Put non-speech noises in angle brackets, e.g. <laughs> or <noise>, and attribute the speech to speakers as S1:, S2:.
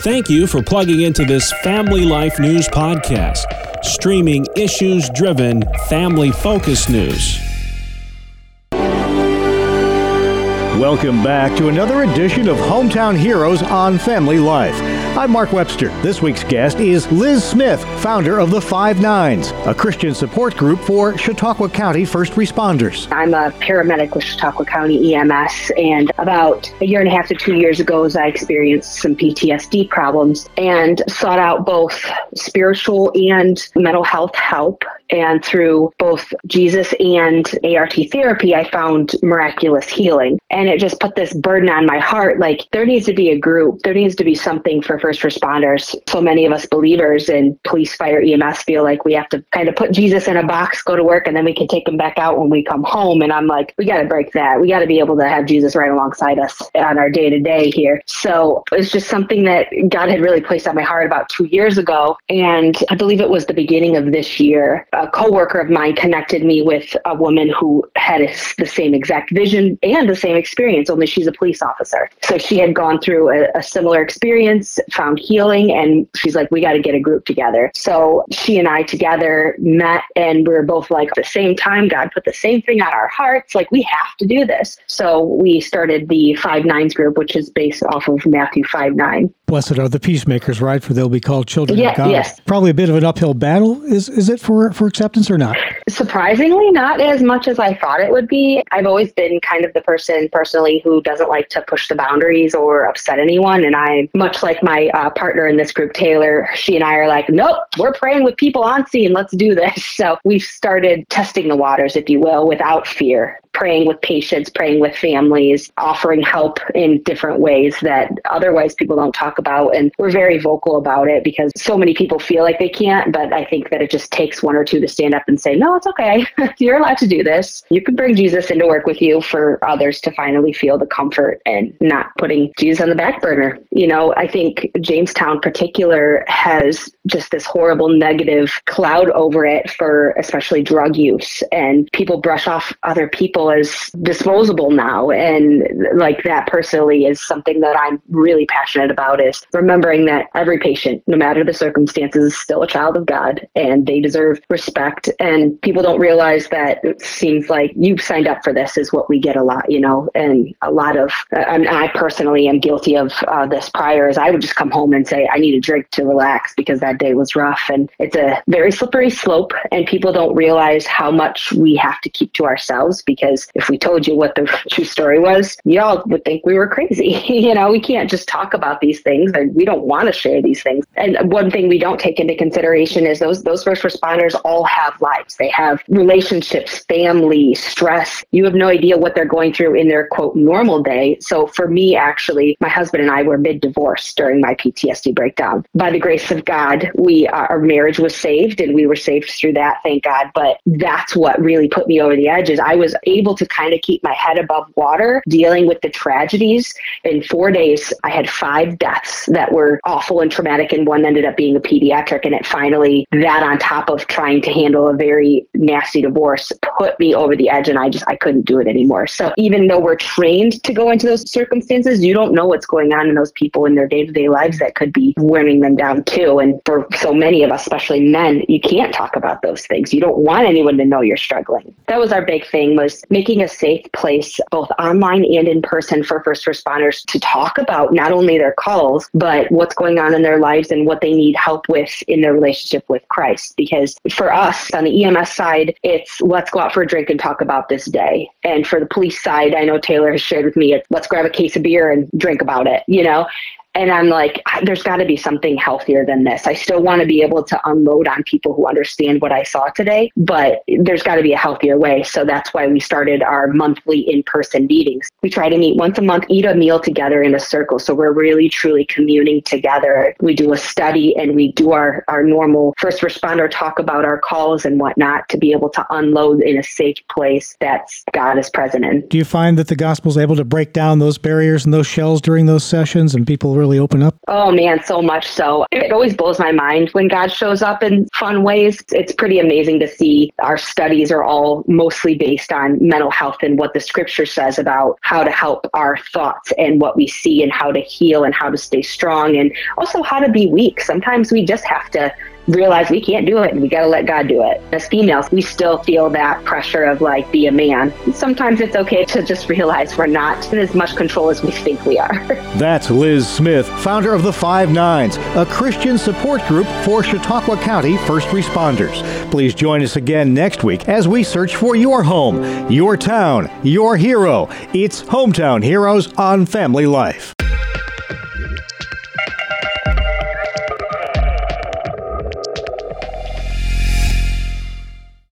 S1: Thank you for plugging into this Family Life News podcast, streaming issues driven, family focused news.
S2: Welcome back to another edition of Hometown Heroes on Family Life. I'm Mark Webster. This week's guest is Liz Smith, founder of the Five Nines, a Christian support group for Chautauqua County first responders.
S3: I'm a paramedic with Chautauqua County EMS, and about a year and a half to two years ago, I experienced some PTSD problems and sought out both spiritual and mental health help. And through both Jesus and ART therapy, I found miraculous healing. And it just put this burden on my heart like, there needs to be a group, there needs to be something for first responders. So many of us believers in police, fire, EMS feel like we have to kind of put Jesus in a box, go to work, and then we can take him back out when we come home. And I'm like, we got to break that. We got to be able to have Jesus right alongside us on our day to day here. So it's just something that God had really placed on my heart about two years ago. And I believe it was the beginning of this year. A coworker of mine connected me with a woman who had the same exact vision and the same experience, only she's a police officer. So she had gone through a, a similar experience, found healing and she's like, we got to get a group together. So she and I together met and we were both like, at the same time, God put the same thing on our hearts. Like, we have to do this. So we started the Five Nines group, which is based off of Matthew 5 9.
S4: Blessed are the peacemakers, right? For they'll be called children
S3: yeah,
S4: of God.
S3: Yes.
S4: Probably a bit of an uphill battle. Is is it for for acceptance or not?
S3: Surprisingly, not as much as I thought it would be. I've always been kind of the person personally who doesn't like to push the boundaries or upset anyone, and I, much like my uh, partner in this group, Taylor, she and I are like, nope, we're praying with people on scene. Let's do this. <laughs> So we've started testing the waters, if you will, without fear praying with patients, praying with families, offering help in different ways that otherwise people don't talk about. And we're very vocal about it because so many people feel like they can't. But I think that it just takes one or two to stand up and say, no, it's okay. <laughs> You're allowed to do this. You can bring Jesus into work with you for others to finally feel the comfort and not putting Jesus on the back burner. You know, I think Jamestown particular has just this horrible negative cloud over it for especially drug use and people brush off other people as disposable now. And like that personally is something that I'm really passionate about is remembering that every patient, no matter the circumstances, is still a child of God and they deserve respect. And people don't realize that it seems like you've signed up for this is what we get a lot, you know, and a lot of, and I personally am guilty of uh, this prior is I would just come home and say, I need a drink to relax because that day was rough. And it's a very slippery slope and people don't realize how much we have to keep to ourselves because because if we told you what the <laughs> true story was, y'all would think we were crazy. <laughs> you know, we can't just talk about these things and we don't want to share these things. And one thing we don't take into consideration is those those first responders all have lives. They have relationships, family, stress. You have no idea what they're going through in their quote normal day. So for me actually, my husband and I were mid-divorce during my PTSD breakdown. By the grace of God, we uh, our marriage was saved and we were saved through that, thank God. But that's what really put me over the edge is I was able to kind of keep my head above water dealing with the tragedies. In four days, I had five deaths that were awful and traumatic, and one ended up being a pediatric. And it finally, that on top of trying to handle a very nasty divorce, put me over the edge, and I just I couldn't do it anymore. So even though we're trained to go into those circumstances, you don't know what's going on in those people in their day to day lives that could be wearing them down too. And for so many of us, especially men, you can't talk about those things. You don't want anyone to know you're struggling. That was our big thing was making a safe place, both online and in person, for first responders to talk about not only their calls, but what's going on in their lives and what they need help with in their relationship with Christ. Because for us on the EMS side, it's let's go out for a drink and talk about this day. And for the police side, I know Taylor has shared with me, it's let's grab a case of beer and drink about it, you know? And I'm like, there's got to be something healthier than this. I still want to be able to unload on people who understand what I saw today, but there's got to be a healthier way. So that's why we started our monthly in person meetings. We try to meet once a month, eat a meal together in a circle. So we're really truly communing together. We do a study and we do our, our normal first responder talk about our calls and whatnot to be able to unload in a safe place that's God is present in.
S4: Do you find that the gospel is able to break down those barriers and those shells during those sessions and people really really open up?
S3: Oh man, so much so. It always blows my mind when God shows up in fun ways. It's pretty amazing to see our studies are all mostly based on mental health and what the scripture says about how to help our thoughts and what we see and how to heal and how to stay strong and also how to be weak. Sometimes we just have to realize we can't do it and we got to let God do it. As females, we still feel that pressure of like, be a man. Sometimes it's okay to just realize we're not in as much control as we think we are. <laughs>
S2: That's Liz Smith, founder of the Five Nines, a Christian support group for Chautauqua County first responders. Please join us again next week as we search for your home, your town, your hero. It's Hometown Heroes on Family Life.